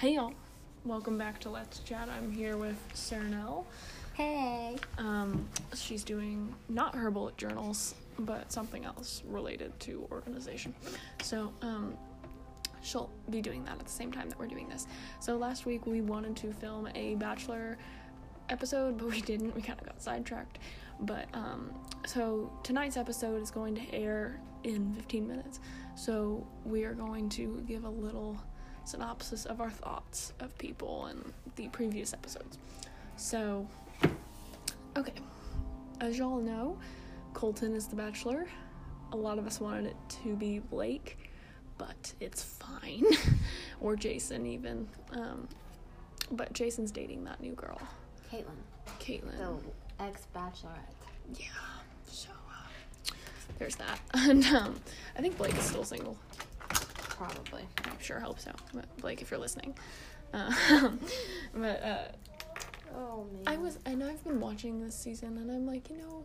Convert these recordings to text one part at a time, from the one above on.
Hey y'all, welcome back to Let's Chat. I'm here with Saranel. Hey. Um, she's doing not her bullet journals, but something else related to organization. So, um, she'll be doing that at the same time that we're doing this. So last week we wanted to film a bachelor episode, but we didn't. We kind of got sidetracked. But um, so tonight's episode is going to air in 15 minutes. So we are going to give a little synopsis of our thoughts of people and the previous episodes. So, okay, as y'all know, Colton is the bachelor. A lot of us wanted it to be Blake, but it's fine. or Jason, even. Um, but Jason's dating that new girl, Kaitlyn, Kaitlyn. the ex bachelorette. Yeah. So uh, there's that, and um, I think Blake is still single. Probably. I sure hope so. But Blake, if you're listening, uh, but uh, Oh man. I was, and I've been watching this season, and I'm like, you know,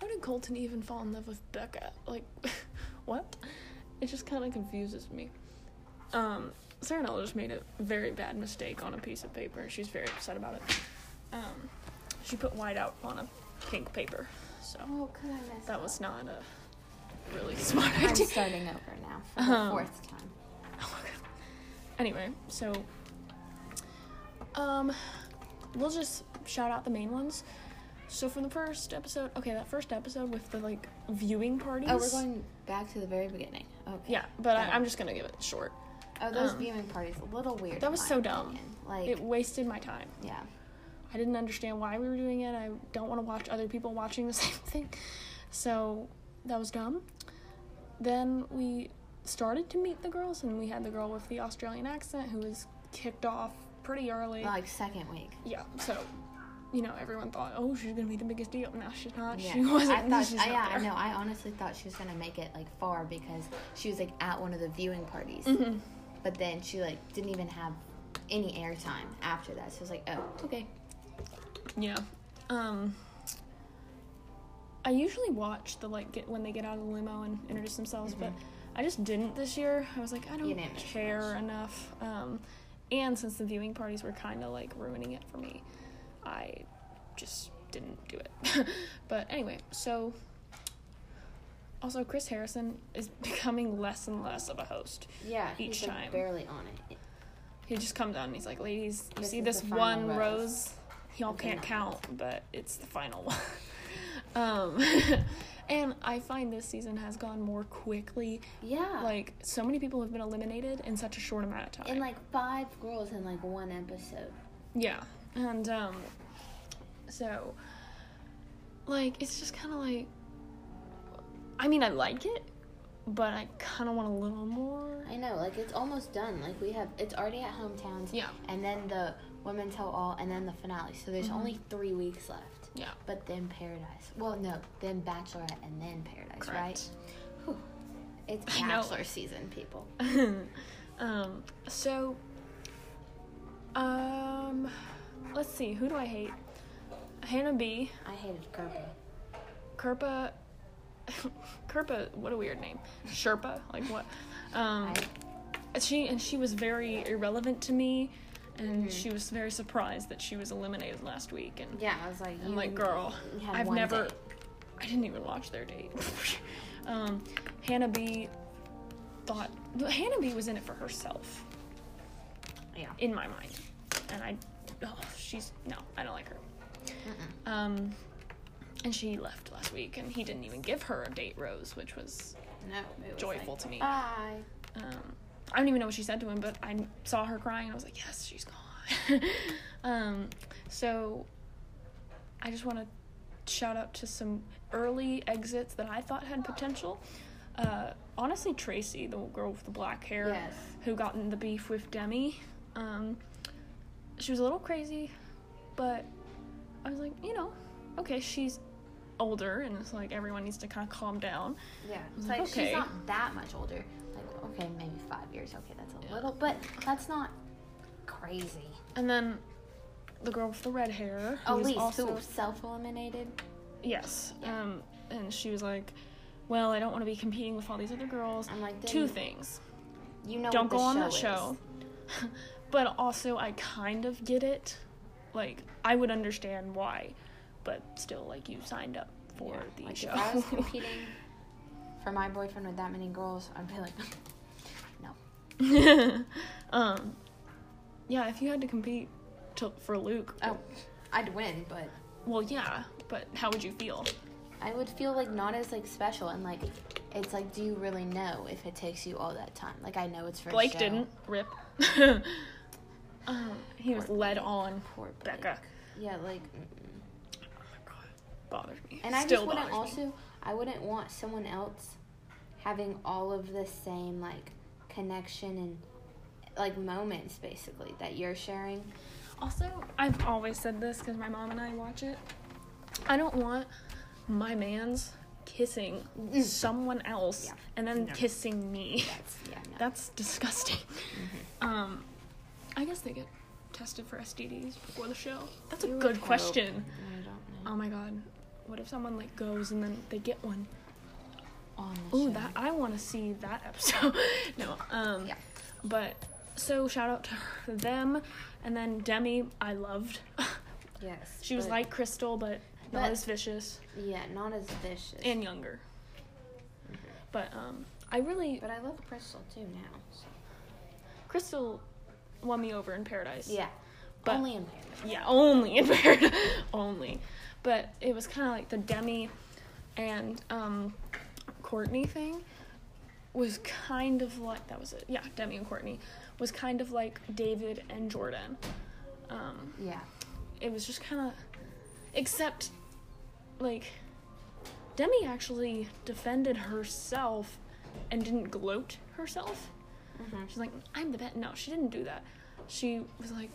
how did Colton even fall in love with Becca? Like, what? It just kind of confuses me. Um, Saranella just made a very bad mistake on a piece of paper. She's very upset about it. Um, she put white out on a pink paper, so Oh, could I mess that up? was not a really smart I'm idea. starting over now for the Um, fourth time. Oh my god. Anyway, so um we'll just shout out the main ones. So for the first episode, okay, that first episode with the like viewing parties. Oh, we're going back to the very beginning. Okay. Yeah, but I, I'm just gonna give it short. Oh, those um, viewing parties a little weird. that was so dumb. opinion. Like, It wasted my time. yeah. I didn't understand why we were doing it. I don't want to watch other people watching the same thing. So that was dumb. Then we started to meet the girls, and we had the girl with the Australian accent who was kicked off pretty early. Like second week. Yeah, so you know, everyone thought, oh, she's gonna be the biggest deal. No, she's not. Yeah. She wasn't. I thought, she's I, not yeah, I know. I honestly thought she was gonna make it like far because she was like at one of the viewing parties, Mhm. but then she like didn't even have any airtime after that. So I was like, oh, okay. Yeah. Um. I usually watch the like get when they get out of the limo and introduce themselves, but I just didn't this year. I was like, I don't Mm-hmm. care enough. Um, and since the viewing parties were kind of like ruining it for me, I just didn't do it. but anyway, so also Chris Harrison is becoming less and less of a host. Yeah, Each he's like, time. barely on it. He just comes out and he's like, "Ladies, you This see this one rose? rose. Y'all can't count, but it's the final one." Um, and I find this season has gone more quickly. Yeah, Like so many people have been eliminated in such a short amount of time. and like five girls in like one episode. yeah, and um, so like it's just kind of like, I mean, I like it, but I kind of want a little more. I know, like it's almost done. Like we have, it's already at hometowns. Yeah. and then the women tell all, and then the finale. So there's Mhm. only three weeks left. Yeah. But then Paradise. Well, no, then Bachelorette, and then Paradise, right? Correct. Whew. It's Bachelor season, people. um, so, um, let's see. Who do I hate? Hannah B. I hated Kirpa. Kirpa. Kirpa. What a weird name. Sherpa. Like what? Um, she and she was very irrelevant to me, and she was very surprised that she was eliminated last week. And Yeah, I was like, I'm like, girl, I've never. date. I didn't even watch their date. um, Hannah B. Thought Hannah B. was in it for herself. Yeah. in my mind. And I, oh, she's no, I don't like her. Um, and she left last week, and he didn't even give her a date rose, which was No, joyful like, to me. Bye. Um, I don't even know what she said to him, but I saw her crying, and I was like, yes, she's gone. um, so I just want to shout out to some early exits that I thought had potential. Uh, honestly, Tracy, the girl with the black hair, Yes. who got in the beef with Demi, um, she was a little crazy, but I was like, you know, okay, she's older, and it's like everyone needs to kind of calm down. Yeah, it's like, okay. she's not that much older. Okay, maybe five years. Okay, that's a little, but that's not crazy. And then the girl with the red hair, Elyse, also who self-eliminated. yes, Yeah. um, and she was like, "Well, I don't want to be competing with all these other girls." I'm like, Two things: You know, don't go on the that show, but also I kind of get it. Like I would understand why, but still, like you signed up for Yeah, the like show. if I was competing for my boyfriend with that many girls, I'd be like. um, yeah, if you had to compete to, for Luke, Oh, I'd win, but well, yeah, but how would you feel? I would feel like not as like special and like it's like, do you really know if it takes you all that time? Like I know it's for Blake show. didn't rip. um, he was Poor led Blake. on. Poor Becca. Yeah, like, mm-mm. Oh my god, bothers me. and I Still just wouldn't bothers me. also, I wouldn't want someone else having all of the same like connection and like moments basically that you're sharing. Also, I've always said this because my mom and I watch it. I don't want my man's kissing someone else Mm. Yeah. and then No. kissing me. That's yeah, no. That's disgusting. Mm-hmm. Um, I guess they get tested for STDs before the show. That's a You would good question. I don't know. Oh my god, what if someone like goes and then they get one? On the Ooh, show. that I want to see that episode. no, um, Yeah. but so shout out to them, and then Demi, I loved. Yes. she was but- like Crystal, but not but- as vicious yeah, not as vicious. and younger. But um, I really but I love Crystal too now. So. Crystal won me over in Paradise. Yeah. But- Only in Paradise. Yeah, only in Paradise. only. But it was kind of like the Demi and um, Courtney thing was kind of like that was it. Yeah, Demi and Courtney was kind of like David and Jordan. Um, Yeah. it was just kind of except like Demi actually defended herself and didn't gloat herself. Mhm. She's like, I'm the best. No, she didn't do that. She was like,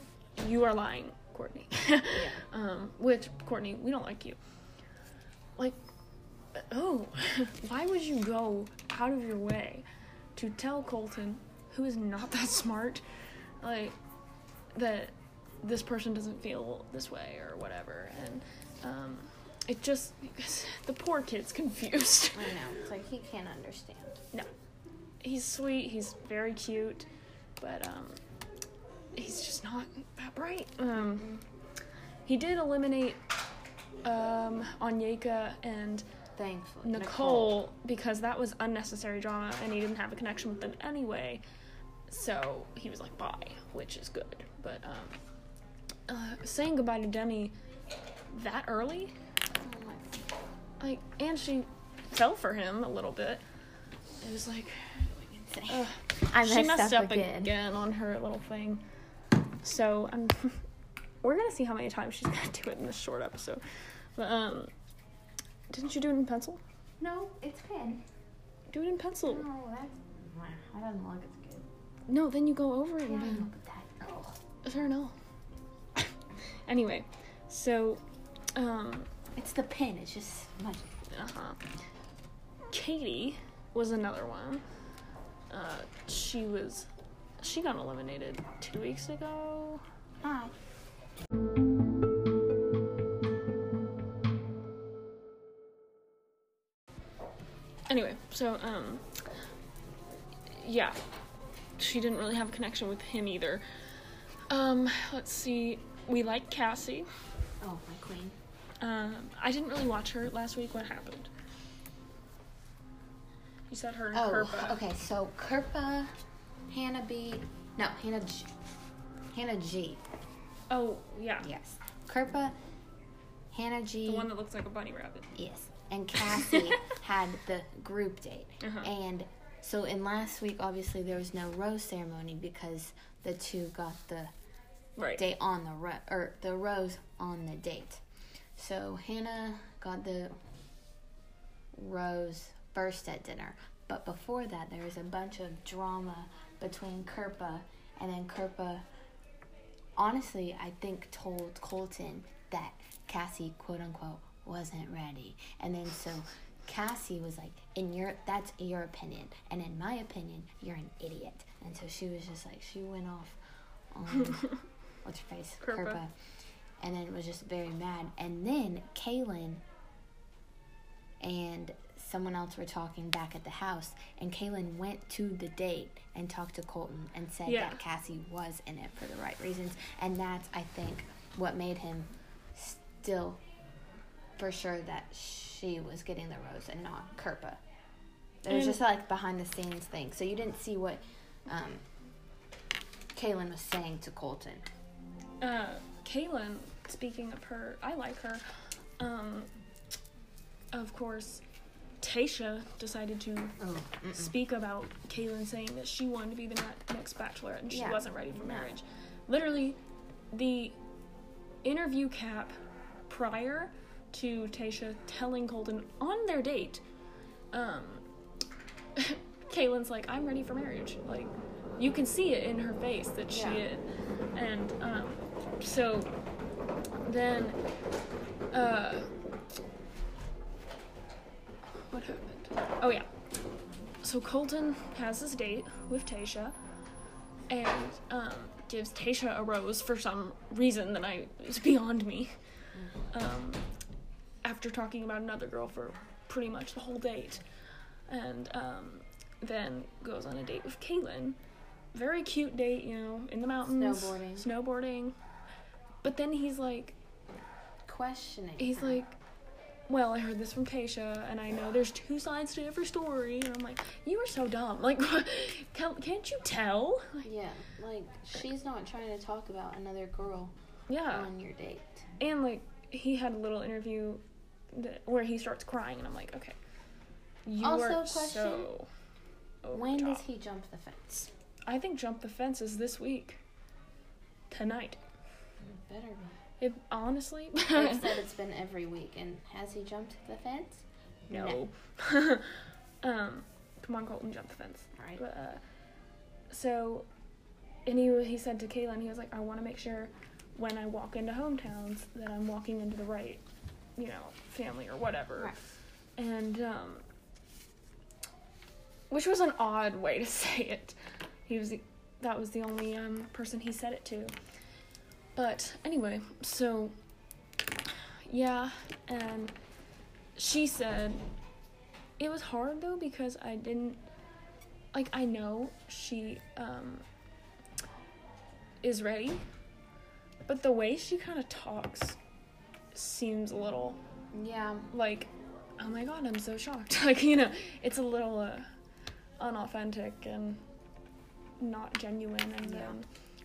You are lying, Courtney. um, which, Courtney, we don't like you. Like, oh, why would you go out of your way to tell Colton, who is not that smart, like, that this person doesn't feel this way or whatever? And, um, it just, the poor kid's confused. I know. It's like he can't understand. No. He's sweet, he's very cute, but um he's just not that bright. Um he did eliminate um Onyeka and Thankfully. Nicole, because that was unnecessary drama and he didn't have a connection with them anyway. So he was like bye, which is good. But um uh, saying goodbye to Demi that early, Oh like and she fell for him a little bit. It was like Ugh. I she messed messed up up, again. again. on her little thing. So I'm. we're gonna see how many times she's gonna do it in this short episode. But um, didn't you do it in pencil? No, it's pen. Do it in pencil. No, that. I don't look as good. No, then you go over it Yeah, and look at that. Oh. Don't know. anyway, so um, It's the pen. It's just much. uh-huh. Katie was another one. Uh, she was. She got eliminated two weeks ago. Hi. Anyway, so um yeah. She didn't really have a connection with him either. Um, let's see. We like Cassie. Oh, my queen. Um, I didn't really watch her last week. What happened? You said her and Oh, Kirpa. okay. So Kirpa, Hannah B. No, Hannah G. Hannah G. Oh, yeah. Yes. Kirpa, Hannah G. The one that looks like a bunny rabbit. Yes. And Cassie had the group date. Uh-huh. And so in last week, obviously, there was no rose ceremony because the two got the Right. date on the ro- or the rose on the date. So Hannah got the rose first at dinner, but before that there was a bunch of drama between Kirpa and then Kirpa honestly I think told Colton that Cassie quote unquote wasn't ready. And then so Cassie was like, in your that's your opinion. And in my opinion, you're an idiot. And so she was just like she went off on what's her face? Kirpa. And then was just very mad. And then Caelynn and someone else were talking back at the house, and Caelynn went to the date and talked to Colton and said Yeah. that Cassie was in it for the right reasons, and that's I think what made him still for sure that she was getting the rose and not Kirpa. It was And- just like behind the scenes thing, so you didn't see what um, Caelynn was saying to Colton. uh, Caelynn, speaking of her, I like her. Um, of course, Tayshia decided to Oh, speak about Caelynn saying that she wanted to be the ne- next bachelorette and she Yeah. wasn't ready for No. marriage. Literally, the interview cap prior to Tayshia telling Colton on their date, um, Caelynn's like, I'm ready for marriage. Like, you can see it in her face that she Yeah. is. And, um, so then, uh, what happened? Oh, yeah. So Colton has this date with Tayshia and um, gives Tayshia a rose for some reason that I is beyond me. Um, after talking about another girl for pretty much the whole date, and um, then goes on a date with Caelynn. Very cute date, you know, in the mountains, Snowboarding. snowboarding. But then he's like, questioning. he's her. like, well, I heard this from Tayshia, and I know there's two sides to every story. And I'm like, you are so dumb. Like, can't, can't you tell? Like, yeah, like she's not trying to talk about another girl yeah. on your date. And like, he had a little interview where he starts crying, and I'm like, okay, you Also, are question, so. When does he jump the fence? I think jump the fence is this week. Tonight. Better be. It honestly. They've said it's been every week, and has he jumped the fence? no. um, come on, Colton, jump the fence. Right. But, uh, so, and he he said to Caelynn, he was like, I want to make sure when I walk into hometowns that I'm walking into the right, you know, family or whatever. Right. And um, which was an odd way to say it. He was the, that was the only um person he said it to. But anyway, so yeah, and she said it was hard though because I didn't like I know she um is ready, but the way she kind of talks seems a little Yeah. like oh my god i'm so shocked. Like you know it's a little uh, unauthentic and not genuine and Yeah. um,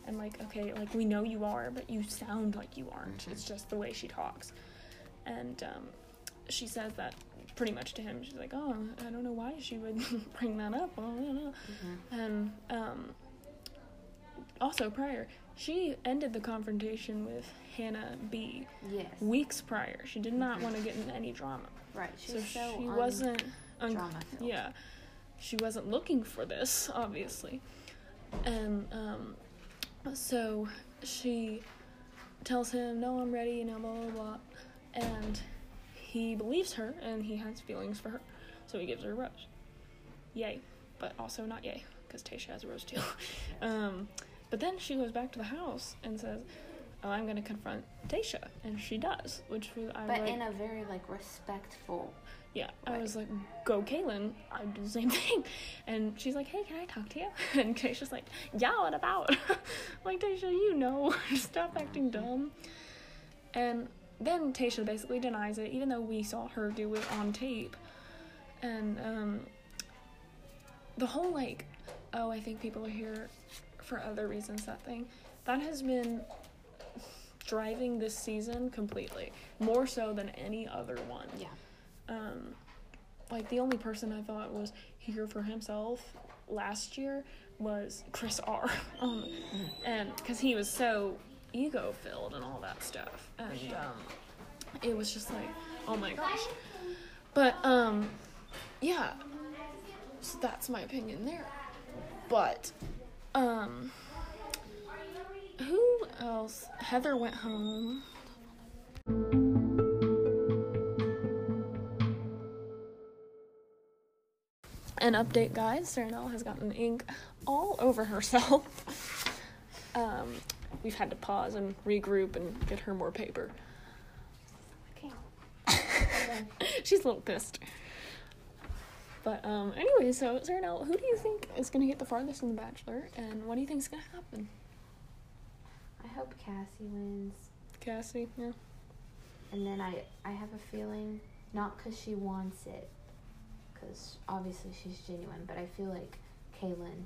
and like okay like we know you are but you sound like you aren't. It's just the way she talks. And um, she says that pretty much to him. She's like oh i don't know why she would bring that up. Know. and um, also prior she ended the confrontation with hannah b Yes. weeks prior. She did not want to get in any drama. Right. She's so so, she un- wasn't un- drama filled. Yeah. She wasn't looking for this, obviously. And um so she tells him, "No, I'm ready," you know, blah blah blah. And he believes her and he has feelings for her. So he gives her a rose. Yay. But also not yay because Tayshia has a rose too. um but then she goes back to the house and says, oh, I'm going to confront Tayshia. And she does, which was, I But like, in a very like respectful. yeah, I was like, go Caelynn, I'd do the same thing. And she's like, hey, can I talk to you? And Tayshia's like, yeah, what about? like, Tayshia, you know, stop acting dumb. And then Tayshia basically denies it, even though we saw her do it on tape. And um, the whole, like, oh, I think people are here for other reasons, that thing, that has been driving this season completely. More so than any other one Yeah. um, like the only person I thought was here for himself last year was Chris R. Um, and because he was so ego filled and all that stuff, and um, it was just like, oh my gosh. But um, yeah, so that's my opinion there. But um, who else? Heather went home. An update, guys. Serenelle has gotten ink all over herself. um, we've had to pause and regroup and get her more paper. She's a little pissed. But um, anyway, so Cyrano, who do you think is gonna get the farthest in The Bachelor, and what do you think is gonna happen? I hope Cassie wins, Cassie, yeah. and then I I have a feeling not because she wants it, because obviously she's genuine, but I feel like Caelynn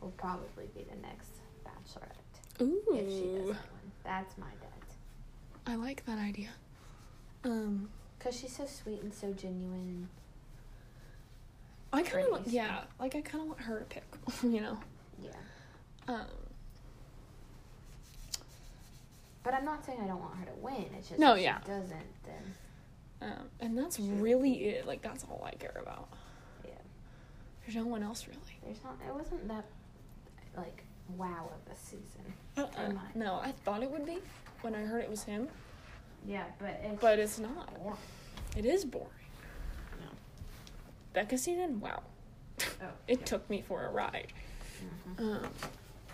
will probably be the next Bachelorette Ooh, if she doesn't win. That's my bet. I like that idea. Um, Cause she's so sweet and so genuine. I kind of yeah, like I kind of want her to pick, you know. Yeah. Um, But I'm not saying I don't want her to win. It's just No, if yeah. she doesn't, then um, and that's really it. Like that's all I care about. yeah. There's no one else really. There's not. It wasn't that like wow of a season. Uh-uh. No, I thought it would be when I heard it was him, Yeah, but it's but it's not. boring. It is boring. Becca season, wow. Oh, It took me for a ride. Mhm. Um,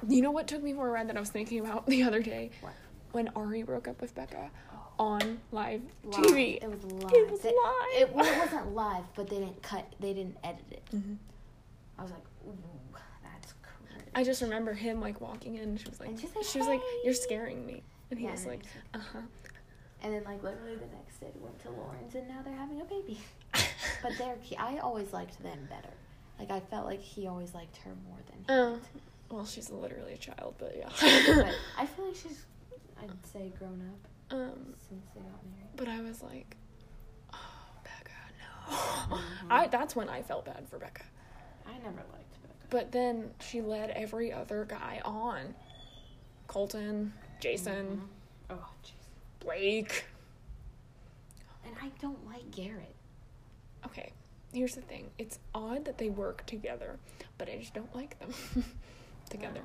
you know what took me for a ride that I was thinking about the other day? What? When Arie broke up with Becca Oh. on live, Live. TV. It was live. It was They- live. It, well, it wasn't live, but they didn't cut. They didn't edit it. Mhm. I was like, ooh, that's crazy. I just remember him like walking in. and She was like, she was like, "You're scaring me," and he Yeah, was and like, "Uh huh." And then, like, literally the next day, we went to Lauren's, and now they're having a baby. But they're cute. I always liked them better. Like, I felt like he always liked her more than he Uh, me. well, she's literally a child, but yeah. but I feel like she's, I'd say, grown up um, since they got married. but I was like, "Oh, Becca, no." Mhm. I that's when I felt bad for Becca. I never liked Becca. But then she led every other guy on. Colton, Jason, Mhm. Oh, jeez. Blake. And I don't like Garrett. Okay, here's the thing. It's odd that they work together, but I just don't like them together.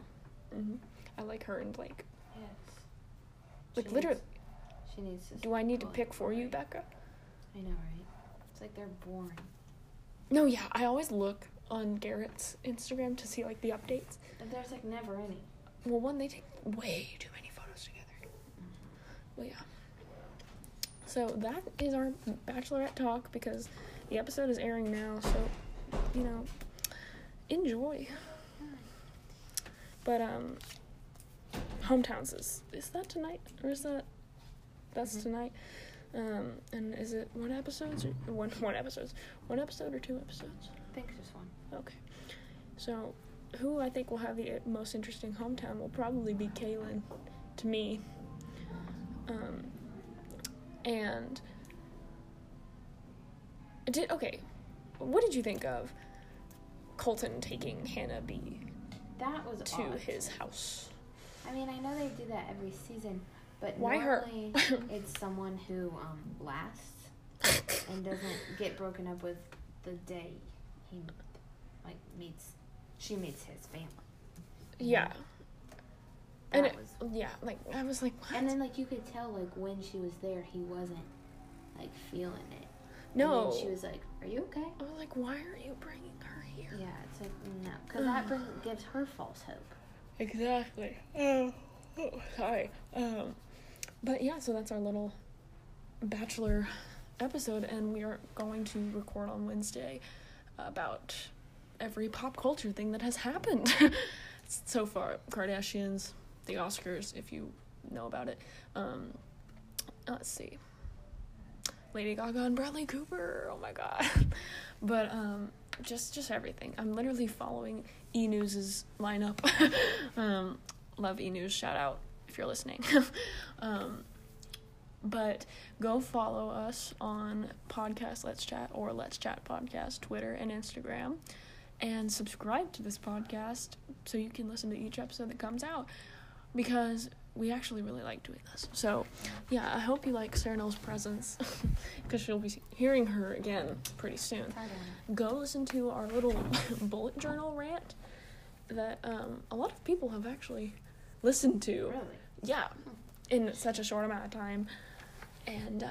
hmm I like her and Blake. Yes. Like She literally, needs- she needs to. do I need to pick for you. Becca? I know, right? It's like they're boring. No, yeah. I always look on Garrett's Instagram to see like the updates. And there's like never any. Well, one they take way too many photos together. Well, yeah. So that is our bachelorette talk because the episode is airing now. So you know, enjoy. But um, hometowns is is that tonight or is that that's Mhm. tonight? Um, and is it one episodes or one one episodes one episode or two episodes? I think just one. Okay. So, who I think will have the most interesting hometown will probably be Caelynn, to me. Um, and did okay. What did you think of Colton taking Hannah B That was to odd. his house? I mean, I know they do that every season, but Why her? normally it's someone who um, lasts and doesn't get broken up with the day he like meets. She meets his family. yeah, That and it, was, yeah, like I was like, what? and then like you could tell like when she was there, he wasn't like feeling it. And no, then she was like, "Are you okay?" I was like, why are you bringing her here? Yeah, it's like no, because that brings, gives her false hope. Exactly. Oh, oh, sorry. Um, but yeah, so that's our little bachelor episode, and we are going to record on Wednesday about every pop culture thing that has happened so far. Kardashians, the Oscars, if you know about it. Um, let's see. Lady Gaga and Bradley Cooper. Oh my god. but um, just just everything. I'm literally following E News's lineup. um, love E News. Shout out if you're listening. um, but go follow us on podcast Let's Chat or Let's Chat Podcast, Twitter and Instagram, and subscribe to this podcast so you can listen to each episode that comes out because we actually really like doing this. So, yeah, I hope you like Sarah Noel's presence because she'll be hearing her again pretty soon It's hard on go listen to our little bullet journal rant that um, a lot of people have actually listened to. Really? Yeah, in such a short amount of time. And uh,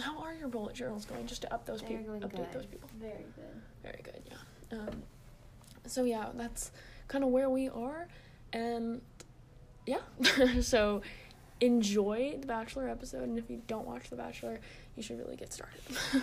how are your bullet journals going? Just to up those people, update good. those people. Very good. Very good. Yeah. Um, so yeah, that's kind of where we are, and yeah. so enjoy the Bachelor episode, and if you don't watch the Bachelor, you should really get started.